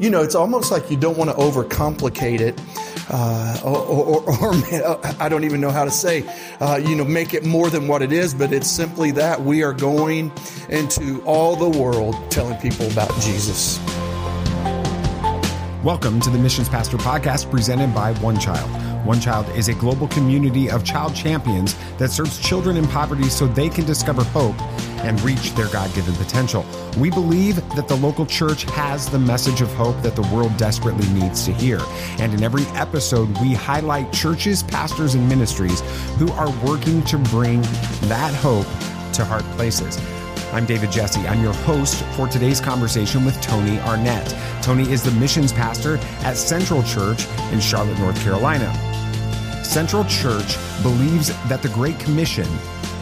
you know, it's almost like you don't want to overcomplicate it. Uh, or, or, or, I don't even know how to say, uh, you know, make it more than what it is, but it's simply that we are going into all the world telling people about Jesus. Welcome to the Missions Pastor podcast presented by OneChild. One Child is a global community of child champions that serves children in poverty so they can discover hope and reach their God given potential. We believe that the local church has the message of hope that the world desperately needs to hear. And in every episode, we highlight churches, pastors, and ministries who are working to bring that hope to hard places. I'm David Jesse. I'm your host for today's conversation with Tony Arnett. Tony is the missions pastor at Central Church in Charlotte, North Carolina. Central Church believes that the Great Commission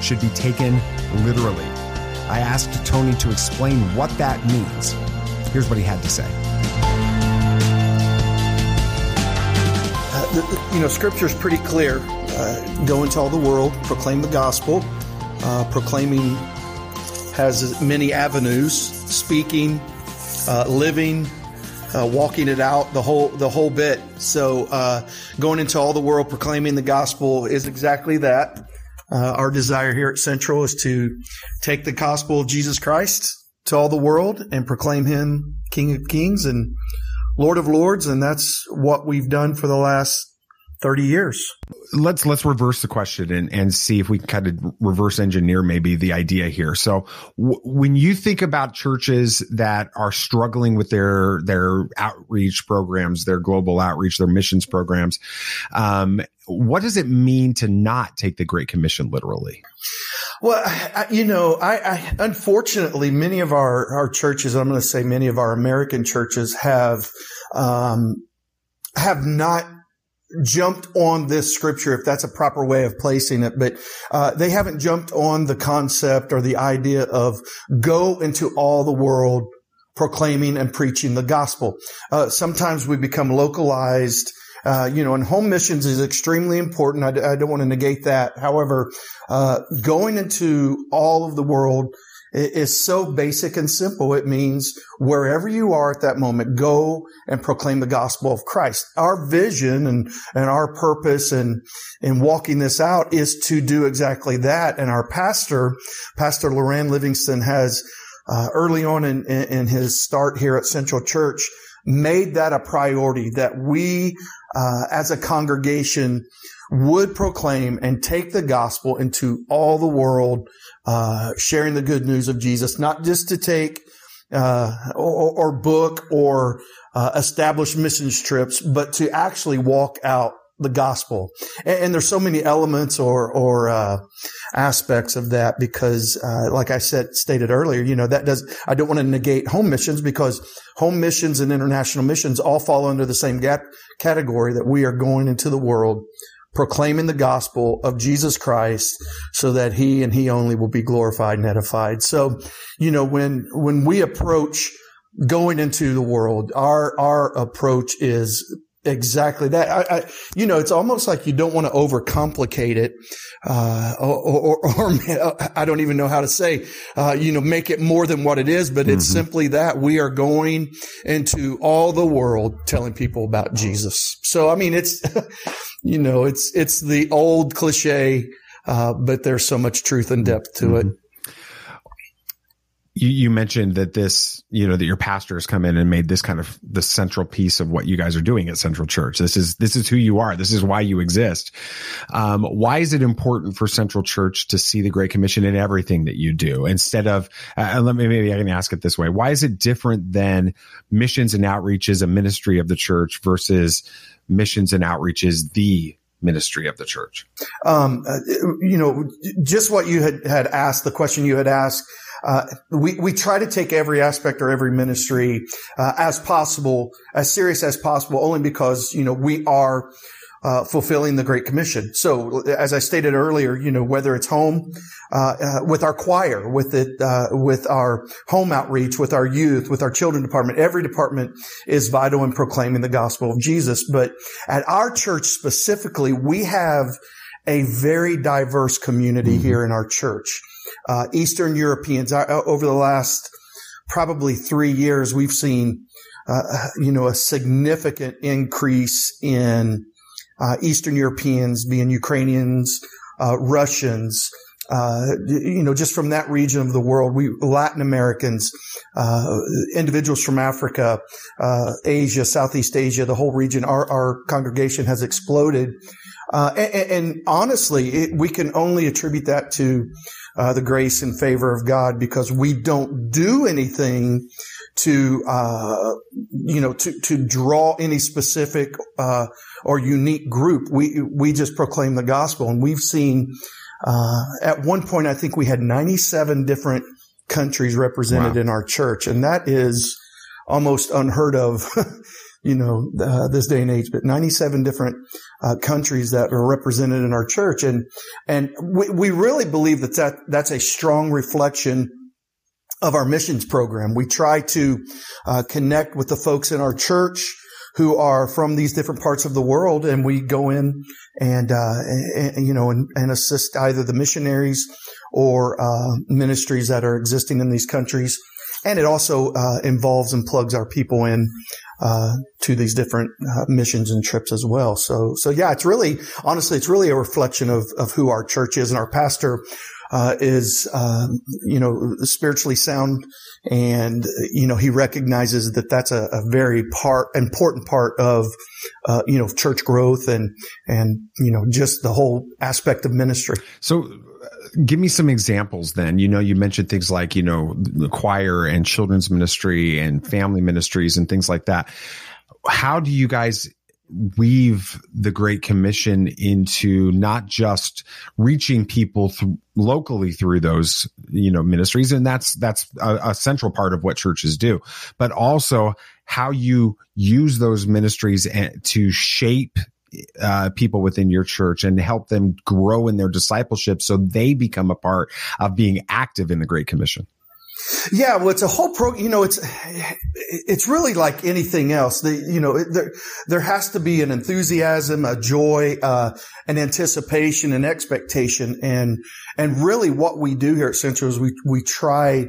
should be taken literally. I asked Tony to explain what that means. Here's what he had to say. Uh, you know, Scripture is pretty clear. Uh, go into all the world, proclaim the gospel. Uh, proclaiming has many avenues: speaking, uh, living, uh, walking it out, the whole the whole bit. So, uh, going into all the world, proclaiming the gospel is exactly that. Uh, our desire here at Central is to take the gospel of Jesus Christ to all the world and proclaim Him King of Kings and Lord of Lords, and that's what we've done for the last 30 years. Let's let's reverse the question and and see if we can kind of reverse engineer maybe the idea here. So w- when you think about churches that are struggling with their their outreach programs, their global outreach, their missions programs, um, what does it mean to not take the Great Commission literally? Well, I, you know, I, I, unfortunately many of our our churches, I'm going to say many of our American churches have um, have not jumped on this scripture, if that's a proper way of placing it, but uh, they haven't jumped on the concept or the idea of go into all the world proclaiming and preaching the gospel. Uh, sometimes we become localized. Uh, you know, and home missions is extremely important. I, I don't want to negate that. However, uh, going into all of the world is so basic and simple. It means wherever you are at that moment, go and proclaim the gospel of Christ. Our vision and, and our purpose and in walking this out is to do exactly that. And our pastor, Pastor Loran Livingston has uh, early on in, in, his start here at Central Church made that a priority that we uh, as a congregation would proclaim and take the gospel into all the world uh, sharing the good news of Jesus, not just to take uh, or, or, book or uh, establish missions trips, but to actually walk out the gospel. And, and there's so many elements or or uh, aspects of that because, uh, like I said stated earlier, you know that does. I don't want to negate home missions because home missions and international missions all fall under the same gap category that we are going into the world proclaiming the gospel of Jesus Christ so that he and he only will be glorified and edified. So, you know, when, when we approach going into the world, our, our approach is exactly that. I, I, you know, it's almost like you don't want to overcomplicate it, uh, or, or, or, I don't even know how to say, uh, you know, make it more than what it is, but it's mm-hmm. simply that we are going into all the world telling people about Jesus. So, I mean, it's, you know, it's, it's the old cliche, uh, but there's so much truth and depth to mm-hmm. it you, you mentioned that this, you know, that your pastor has come in and made this kind of the central piece of what you guys are doing at Central Church. This is this is who you are. This is why you exist. Um, why is it important for Central Church to see the Great Commission in everything that you do instead of? Uh, let me maybe I can ask it this way: Why is it different than missions and outreach as a ministry of the church versus missions and outreach is the ministry of the church? Um, uh, you know, just what you had had asked, the question you had asked uh, we we try to take every aspect or every ministry uh, as possible, as serious as possible, only because you know we are. Uh, fulfilling the Great Commission. So, as I stated earlier, you know, whether it's home, uh, uh, with our choir, with it, uh, with our home outreach, with our youth, with our children department, every department is vital in proclaiming the gospel of Jesus. But at our church specifically, we have a very diverse community mm-hmm. here in our church uh, Eastern Europeans. Uh, over the last probably three years, we've seen uh, you know, a significant increase in uh, Eastern Europeans being Ukrainians, uh, Russians, uh, you know, just from that region of the world, we Latin Americans, uh, individuals from Africa, uh, Asia, Southeast Asia, the whole region, our, our congregation has exploded. Uh, and, and, honestly, it, we can only attribute that to uh, the grace and favor of God because we don't do anything to, uh, you know, to, to draw any specific, or unique group. We, we just proclaim the gospel and we've seen, uh, at one point, I think we had 97 different countries represented wow. in our church, and that is almost unheard of, you know, uh, this day and age. But 97 different uh, countries that are represented in our church, and and we, we really believe that, that that's a strong reflection of our missions program. We try to uh, connect with the folks in our church who are from these different parts of the world, and we go in and, uh, and you know, and, and, assist either the missionaries or uh, ministries that are existing in these countries. And it also uh, involves and plugs our people in uh, to these different uh, missions and trips as well. So, so yeah, it's really, honestly, it's really a reflection of of who our church is, and our pastor uh, is, um, you know, spiritually sound. And, you know, he recognizes that that's a, a very part, important part of, uh, you know, church growth and, and, you know, just the whole aspect of ministry. So, uh, give me some examples then. You know, you mentioned things like, you know, the choir and children's ministry and family ministries and things like that. How do you guys weave the Great Commission into not just reaching people th- locally through those, you know, ministries. And that's, that's a, a central part of what churches do, but also how you use those ministries to shape uh, people within your church and help them grow in their discipleship so they become a part of being active in the Great Commission. Yeah, well, it's a whole pro. You know, it's it's really like anything else. The, you know, there there has to be an enthusiasm, a joy, uh, an anticipation, an expectation, and and really what we do here at Central is we we try,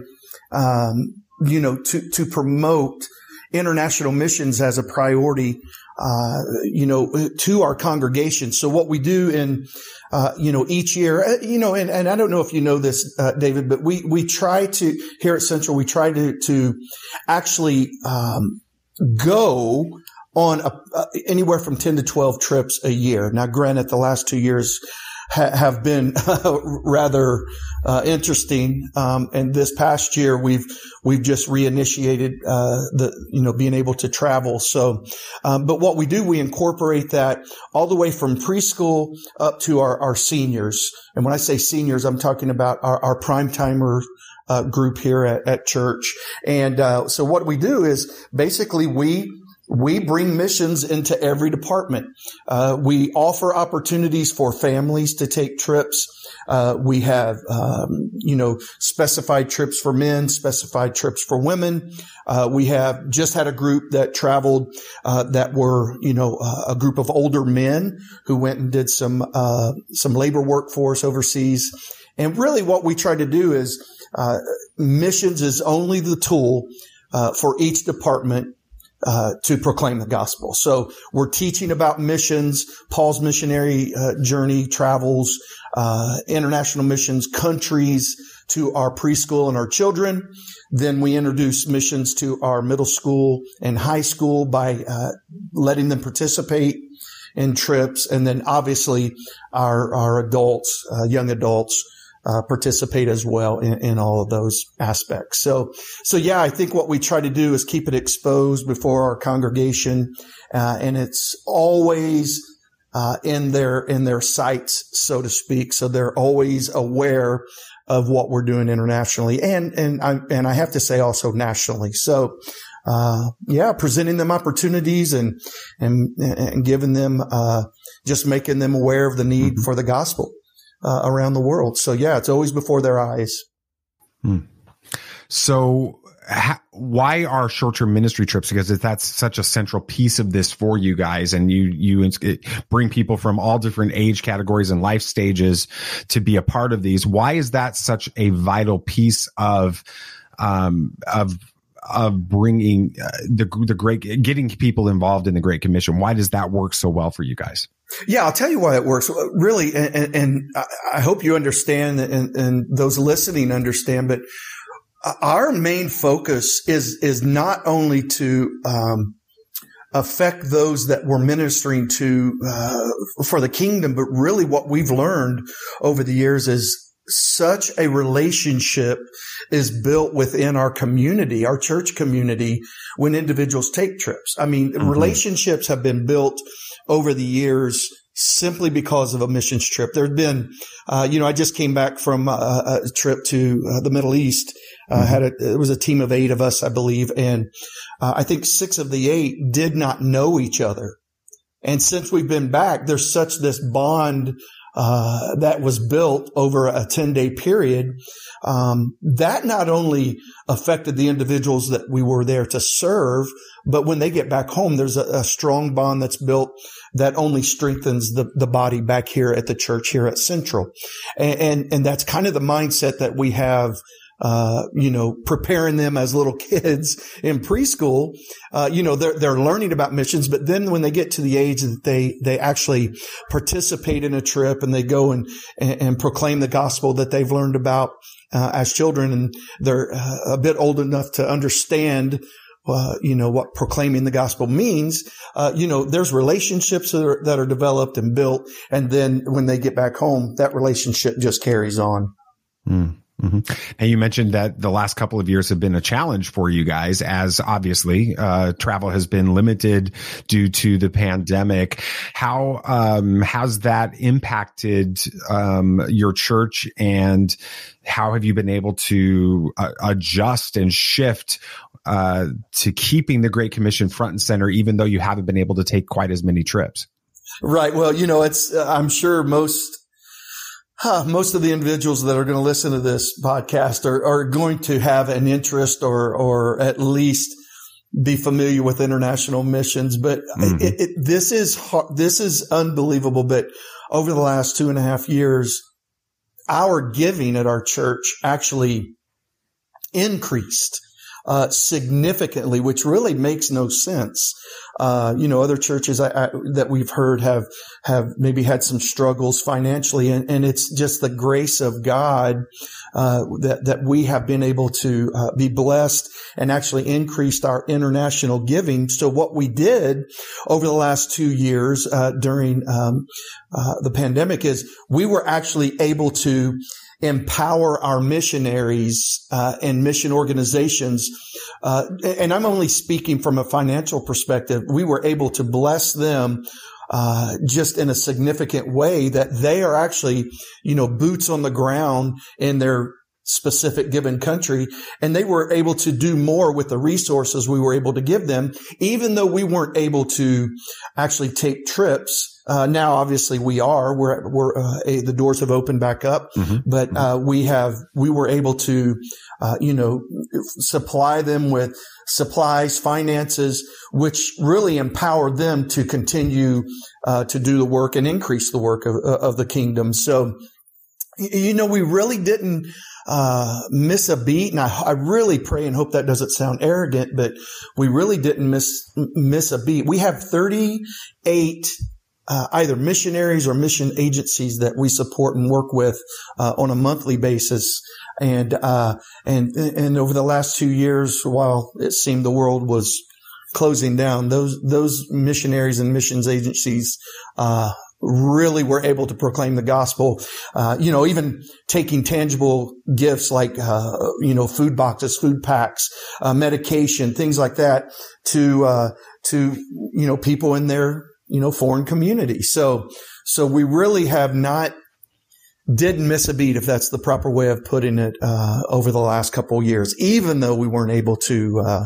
um, you know, to to promote international missions as a priority uh, you know, to our congregation. So what we do in, uh, you know, each year, uh, you know, and, and I don't know if you know this, uh, David, but we, we try to, here at Central, we try to, to actually, um, go on a, uh, anywhere from 10 to 12 trips a year. Now, granted, the last two years ha- have been rather uh, interesting. Um, and this past year, we've we've just reinitiated uh, the you know being able to travel. So, um, but what we do, we incorporate that all the way from preschool up to our, our seniors. And when I say seniors, I'm talking about our, our prime timer uh, group here at, at church. And uh, so what we do is basically we we bring missions into every department. Uh, we offer opportunities for families to take trips. Uh, we have, um, you know, specified trips for men, specified trips for women. Uh, we have just had a group that traveled uh, that were, you know, uh, a group of older men who went and did some uh, some labor work for us overseas. And really, what we try to do is missions is only the tool for each department uh, to proclaim the gospel. So we're teaching about missions, Paul's missionary uh, journey, travels, uh, international missions, countries to our preschool and our children. Then we introduce missions to our middle school and high school by uh, letting them participate in trips, and then obviously our our adults, uh, young adults uh, participate as well in, in, all of those aspects. So, so yeah, I think what we try to do is keep it exposed before our congregation, uh, and it's always uh, in their in their sights, so to speak. So they're always aware of what we're doing internationally, and and I and I have to say also nationally. So. Uh, yeah, presenting them opportunities and and and giving them uh, just making them aware of the need mm-hmm. for the gospel uh, around the world. So yeah, it's always before their eyes. Hmm. So ha- why are short-term ministry trips? Because that's such a central piece of this for you guys, and you you bring people from all different age categories and life stages to be a part of these. Why is that such a vital piece of um, of of bringing uh, the the great getting people involved in the Great Commission? Why does that work so well for you guys? Yeah, I'll tell you why it works. Really, and, and I hope you understand, and, and those listening understand. But our main focus is is not only to um, affect those that we're ministering to uh, for the kingdom, but really what we've learned over the years is such a relationship is built within our community, our church community, when individuals take trips. I mean, mm-hmm. relationships have been built over the years simply because of a missions trip. There's been, uh, you know, I just came back from a, a trip to uh, the Middle East. Uh, mm-hmm. had a, it was a team of eight of us, I believe. And uh, I think six of the eight did not know each other. And since we've been back, there's such this bond uh, that was built over a 10 day period. Um, that not only affected the individuals that we were there to serve, but when they get back home, there's a, a strong bond that's built that only strengthens the, the body back here at the church here at Central. And, and, and that's kind of the mindset that we have uh, you know, preparing them as little kids in preschool, uh, you know, they're, they're learning about missions, but then when they get to the age that they, they actually participate in a trip and they go and, and, and proclaim the gospel that they've learned about, uh, as children and they're uh, a bit old enough to understand uh, you know, what proclaiming the gospel means, uh, you know, there's relationships that are, that are developed and built. And then when they get back home, that relationship just carries on. Mm. Mm-hmm. And you mentioned that the last couple of years have been a challenge for you guys, as obviously uh, travel has been limited due to the pandemic. How um, has that impacted um, your church, and how have you been able to uh, adjust and shift uh, to keeping the Great Commission front and center, even though you haven't been able to take quite as many trips? Right. Well, you know, it's I'm sure most huh, most of the individuals that are going to listen to this podcast are, are going to have an interest or, or at least be familiar with international missions. But mm-hmm. it, it, this is, this is unbelievable. But over the last two and a half years, our giving at our church actually increased uh, significantly, which really makes no sense. Uh, you know, other churches I, I, that we've heard have have maybe had some struggles financially, and, and it's just the grace of God uh, that that we have been able to uh, be blessed and actually increased our international giving. So what we did over the last two years uh, during um, uh, the pandemic is we were actually able to empower our missionaries uh, and mission organizations. Uh, and I'm only speaking from a financial perspective. We were able to bless them uh, just in a significant way that they are actually, you know, boots on the ground in their specific given country. And they were able to do more with the resources we were able to give them, even though we weren't able to actually take trips uh, now, obviously, we are. We're we're uh, a, the doors have opened back up, mm-hmm. but uh, we have we were able to, uh, you know, supply them with supplies, finances, which really empowered them to continue uh, to do the work and increase the work of, uh, of the kingdom. So, you know, we really didn't uh, miss a beat. And I, I, really pray and hope that doesn't sound arrogant, but we really didn't miss, miss a beat. We have 38 uh, either missionaries or mission agencies that we support and work with uh, on a monthly basis. And uh, and and over the last two years, while it seemed the world was closing down, those those missionaries and missions agencies uh, really were able to proclaim the gospel. Uh, you know, even taking tangible gifts like, uh, you know, food boxes, food packs, uh, medication, things like that to, uh, to, you know, people in their you know, foreign community. So, so we really have not didn't miss a beat, if that's the proper way of putting it, uh, over the last couple years, even though we weren't able to uh,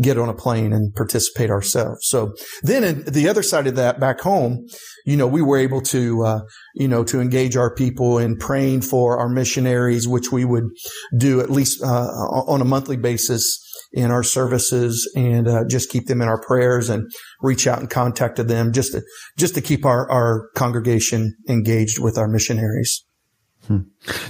get on a plane and participate ourselves. So then, in, the other side of that, back home, you know, we were able to, uh, you know, to engage our people in praying for our missionaries, which we would do at least uh, on a monthly basis in our services and uh, just keep them in our prayers and reach out and contact them just to just to keep our our congregation engaged with our missionaries. Hmm.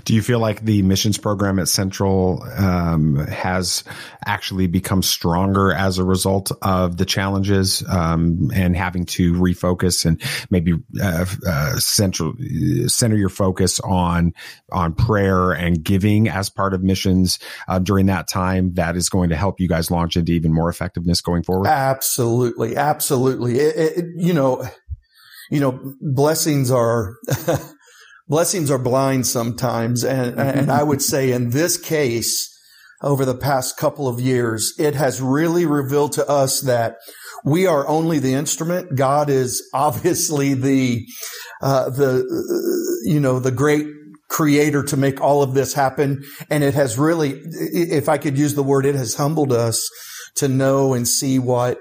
Do you feel like the missions program at Central um, has actually become stronger as a result of the challenges um, and having to refocus and maybe uh, uh, central center your focus on on prayer and giving as part of missions uh, during that time? That is going to help you guys launch into even more effectiveness going forward. Absolutely, absolutely. It, it, you know, you know, blessings are. blessings are blind sometimes. And, and I would say in this case, over the past couple of years, it has really revealed to us that we are only the instrument. God is obviously the, uh, the, you know, the great creator to make all of this happen. And it has really, if I could use the word, it has humbled us to know and see what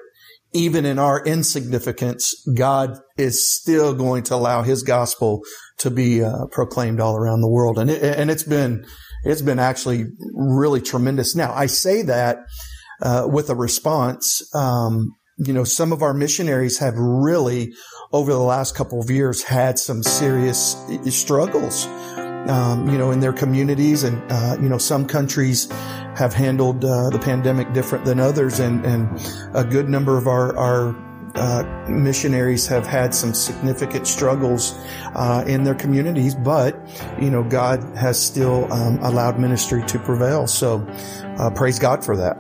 even in our insignificance, God is still going to allow his gospel to be uh, proclaimed all around the world. And it, and it's been, it's been actually really tremendous. Now I say that, uh, with a response. Um, you know, some of our missionaries have really over the last couple of years had some serious struggles. Um, you know, in their communities and, uh, you know, some countries have handled uh, the pandemic different than others, and, and a good number of our, our uh, missionaries have had some significant struggles uh, in their communities, but you know God has still um, allowed ministry to prevail. So uh, praise God for that.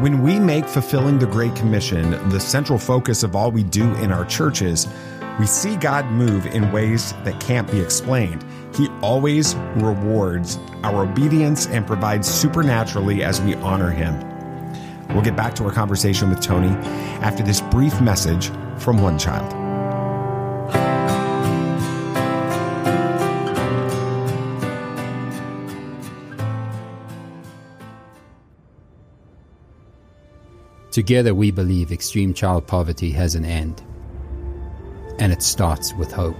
When we make fulfilling the Great Commission the central focus of all we do in our churches, we see God move in ways that can't be explained. He always rewards our obedience and provides supernaturally as we honor Him. We'll get back to our conversation with Tony after this brief message from OneChild. Together, we believe extreme child poverty has an end, and it starts with hope.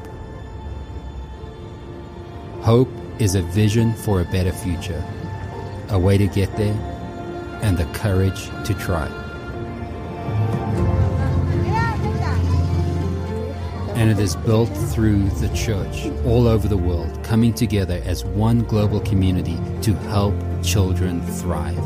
Hope is a vision for a better future, a way to get there, and the courage to try. And it is built through the church all over the world, coming together as one global community to help children thrive.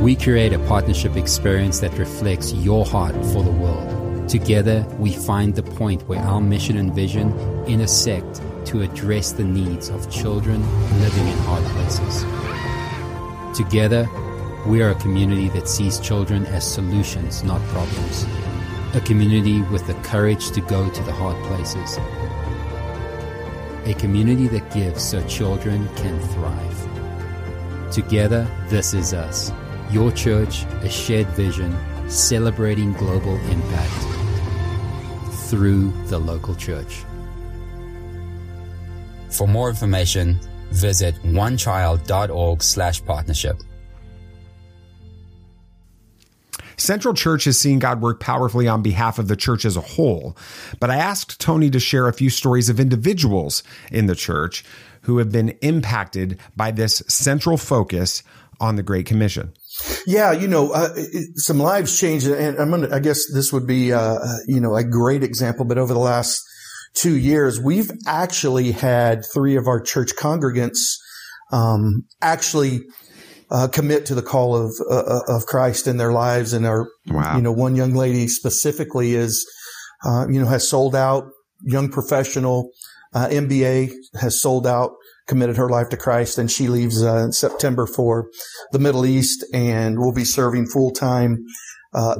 We create a partnership experience that reflects your heart for the world. Together, we find the point where our mission and vision intersect to address the needs of children living in hard places. Together, we are a community that sees children as solutions, not problems. A community with the courage to go to the hard places. A community that gives so children can thrive. Together, this is us. Your church, a shared vision, celebrating global impact through the local church. For more information, visit onechild.org slash partnership. Central Church has seen God work powerfully on behalf of the church as a whole, but I asked Tony to share a few stories of individuals in the church who have been impacted by this central focus on the Great Commission. Yeah, you know, uh, some lives changed, and I'm gonna. I guess this would be, uh, you know, a great example. But over the last two years, we've actually had three of our church congregants um, actually uh, commit to the call of uh, uh, of Christ in their lives. And our, wow. you know, one young lady specifically is, uh, you know, has sold out, young professional, uh, MBA, has sold out, committed her life to Christ, and she leaves uh, September for the Middle East and will be serving full time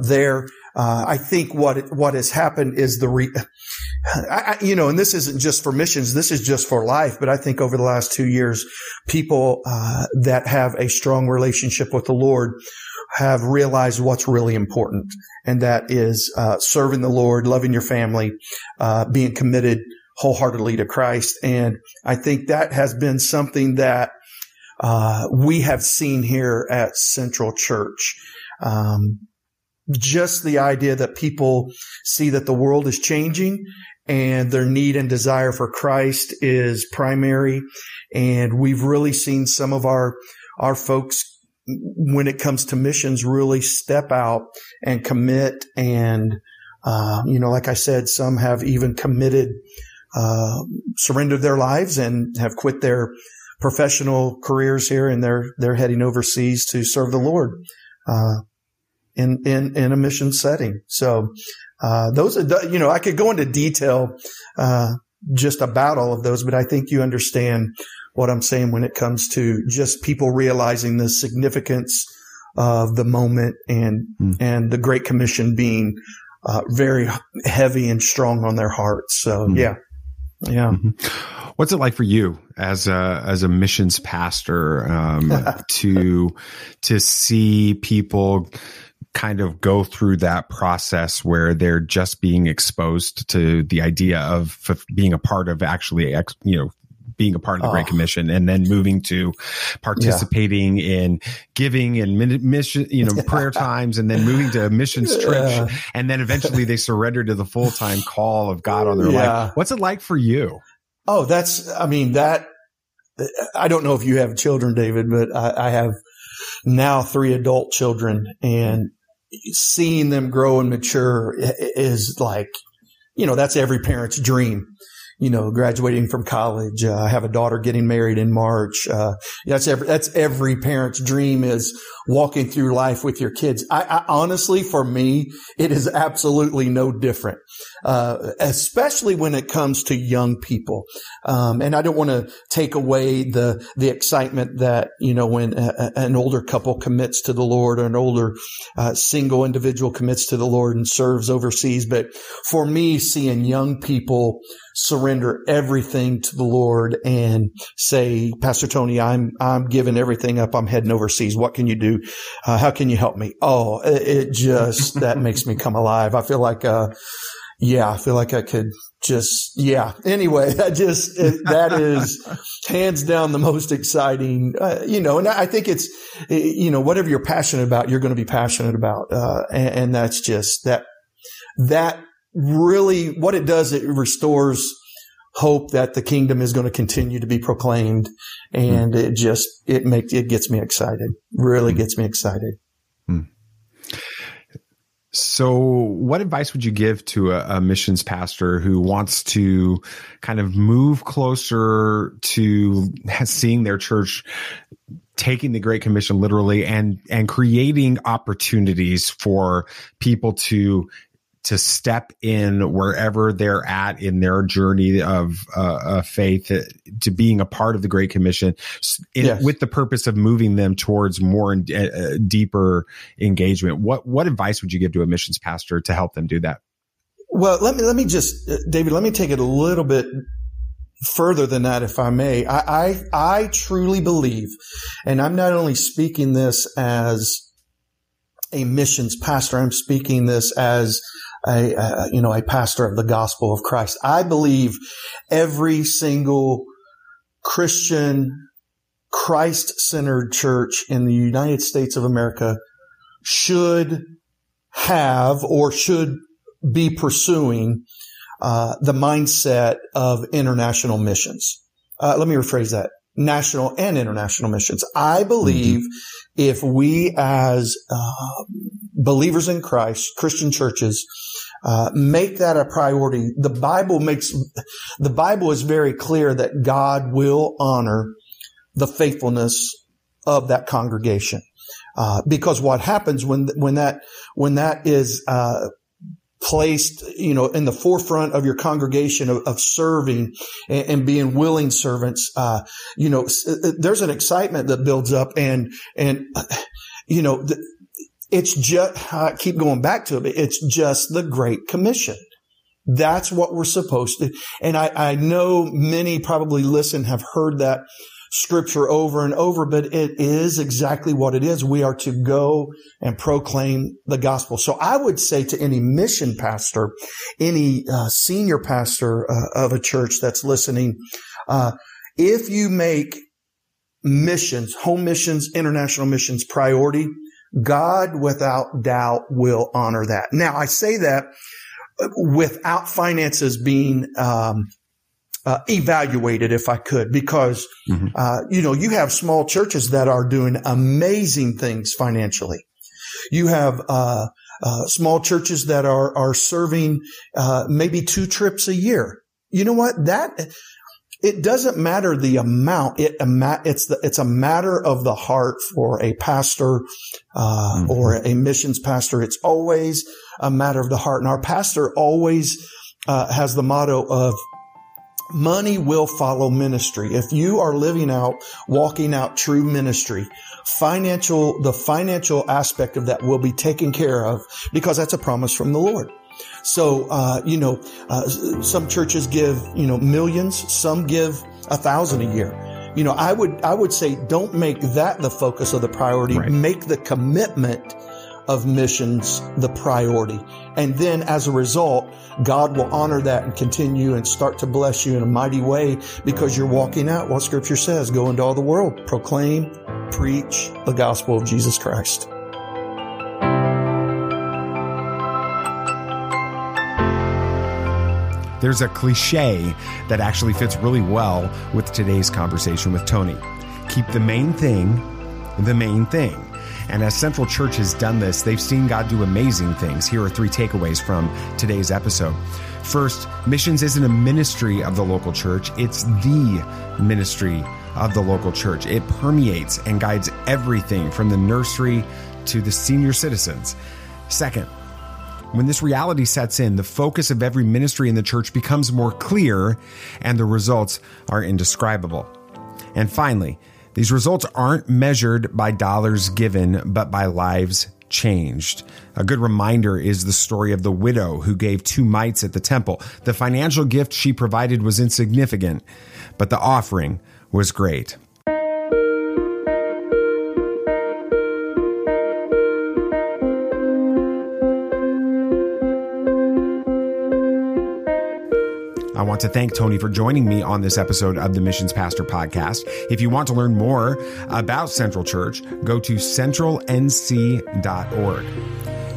there. Uh, I think what what has happened is the re, I, you know, and this isn't just for missions. This is just for life. But I think over the last two years, people uh, that have a strong relationship with the Lord have realized what's really important, and that is uh, serving the Lord, loving your family, uh, being committed wholeheartedly to Christ. And I think that has been something that uh, we have seen here at Central Church. Um, just the idea that people see that the world is changing and their need and desire for Christ is primary. And we've really seen some of our, our folks when it comes to missions really step out and commit and, uh, you know, like I said, some have even committed uh, surrendered their lives and have quit their professional careers here and they're, they're heading overseas to serve the Lord, uh, in, in, in a mission setting. So, uh, those are, you know, I could go into detail, uh, just about all of those, but I think you understand what I'm saying when it comes to just people realizing the significance of the moment and, mm. and the Great Commission being, uh, very heavy and strong on their hearts. So mm. yeah. Yeah. Mm-hmm. What's it like for you as a as a missions pastor um, to to see people kind of go through that process where they're just being exposed to the idea of being a part of actually you know being a part of the oh. Great Commission and then moving to participating yeah. in giving and mission, you know, prayer times and then moving to a missions trip. Yeah. And then eventually they surrender to the full time call of God on their yeah. life. What's it like for you? Oh, that's, I mean, that, I don't know if you have children, David, but I, I have now three adult children and seeing them grow and mature is like, you know, that's every parent's dream you know, graduating from college. Uh, I have a daughter getting married in March. Uh, that's every, that's every parent's dream is walking through life with your kids. I, I honestly, for me, it is absolutely no different. Uh, especially when it comes to young people. Um, and I don't want to take away the, the excitement that, you know, when a, an older couple commits to the Lord or an older, uh, single individual commits to the Lord and serves overseas. But for me, seeing young people surrender everything to the Lord and say, Pastor Tony, I'm, I'm giving everything up. I'm heading overseas. What can you do? Uh, how can you help me? Oh, it, it just, that makes me come alive. I feel like, uh, yeah, I feel like I could just, yeah. Anyway, I just, it, that is hands down the most exciting, uh, you know, and I think it's, you know, whatever you're passionate about, you're going to be passionate about. Uh, and, and that's just that, that really what it does, it restores hope that the kingdom is going to continue to be proclaimed. And mm. it just, it makes, it gets me excited, really mm. gets me excited. So, what advice would you give to a, a, missions pastor who wants to kind of move closer to seeing their church taking the Great Commission literally and and creating opportunities for people to to step in wherever they're at in their journey of uh, faith uh, to being a part of the Great Commission in, yes. with the purpose of moving them towards more and uh, deeper engagement. What what advice would you give to a missions pastor to help them do that? Well, let me let me just uh, David, let me take it a little bit further than that, if I may. I, I, I truly believe, and I'm not only speaking this as a missions pastor, I'm speaking this as a, a, you know, a pastor of the gospel of Christ. I believe every single Christian, Christ-centered church in the United States of America should have or should be pursuing uh, the mindset of international missions. Uh, let me rephrase that national and international missions. I believe mm-hmm. if we as uh, believers in Christ, Christian churches, uh, make that a priority. The Bible makes, the Bible is very clear that God will honor the faithfulness of that congregation. Uh, because what happens when, when that, when that is, uh, placed, you know, in the forefront of your congregation of, of serving and, and, being willing servants, uh, you know, uh, there's an excitement that builds up and, and, you know, it's just, I keep going back to it. It's just the Great Commission. That's what we're supposed to. And I, I know many probably listen have heard that scripture over and over, but it is exactly what it is. We are to go and proclaim the gospel. So I would say to any mission pastor, any uh, senior pastor uh, of a church that's listening, uh, if you make missions, home missions, international missions priority, God without doubt will honor that. Now I say that without finances being, um, uh, evaluated if I could, because, mm-hmm. uh, you know, you have small churches that are doing amazing things financially. You have, uh, uh small churches that are, are serving, uh, maybe two trips a year. you know what? That, it doesn't matter the amount. It, it's the, it's a matter of the heart for a pastor, uh, mm-hmm. or a missions pastor. It's always a matter of the heart. And our pastor always, uh, has the motto of, money will follow ministry. If you are living out, walking out true ministry, financial, the financial aspect of that will be taken care of because that's a promise from the Lord. So, uh, you know, uh, some churches give, you know, millions, some give a thousand a year. You know, I would, I would say don't make that the focus of the priority. Right. Make the commitment of missions the priority. And then as a result, God will honor that and continue and start to bless you in a mighty way because you're walking out what scripture says, go into all the world, proclaim, preach the gospel of Jesus Christ. There's a cliche that actually fits really well with today's conversation with Tony. Keep the main thing the main thing. And as Central Church has done this, they've seen God do amazing things. Here are three takeaways from today's episode. First, missions isn't a ministry of the local church, it's the ministry of the local church. It permeates and guides everything from the nursery to the senior citizens. Second, when this reality sets in, the focus of every ministry in the church becomes more clear and the results are indescribable. And finally, these results aren't measured by dollars given, but by lives changed. A good reminder is the story of the widow who gave two mites at the temple. The financial gift she provided was insignificant, but the offering was great. I want to thank Tony for joining me on this episode of the Missions Pastor Podcast. If you want to learn more about Central Church, go to centralnc.org.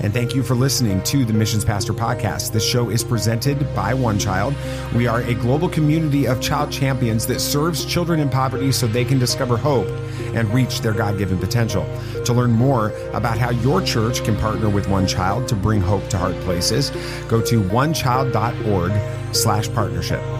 And thank you for listening to the Missions Pastor Podcast. This show is presented by OneChild. We are a global community of child champions that serves children in poverty so they can discover hope and reach their God given potential. To learn more about how your church can partner with OneChild to bring hope to hard places, go to onechild.org slash partnership.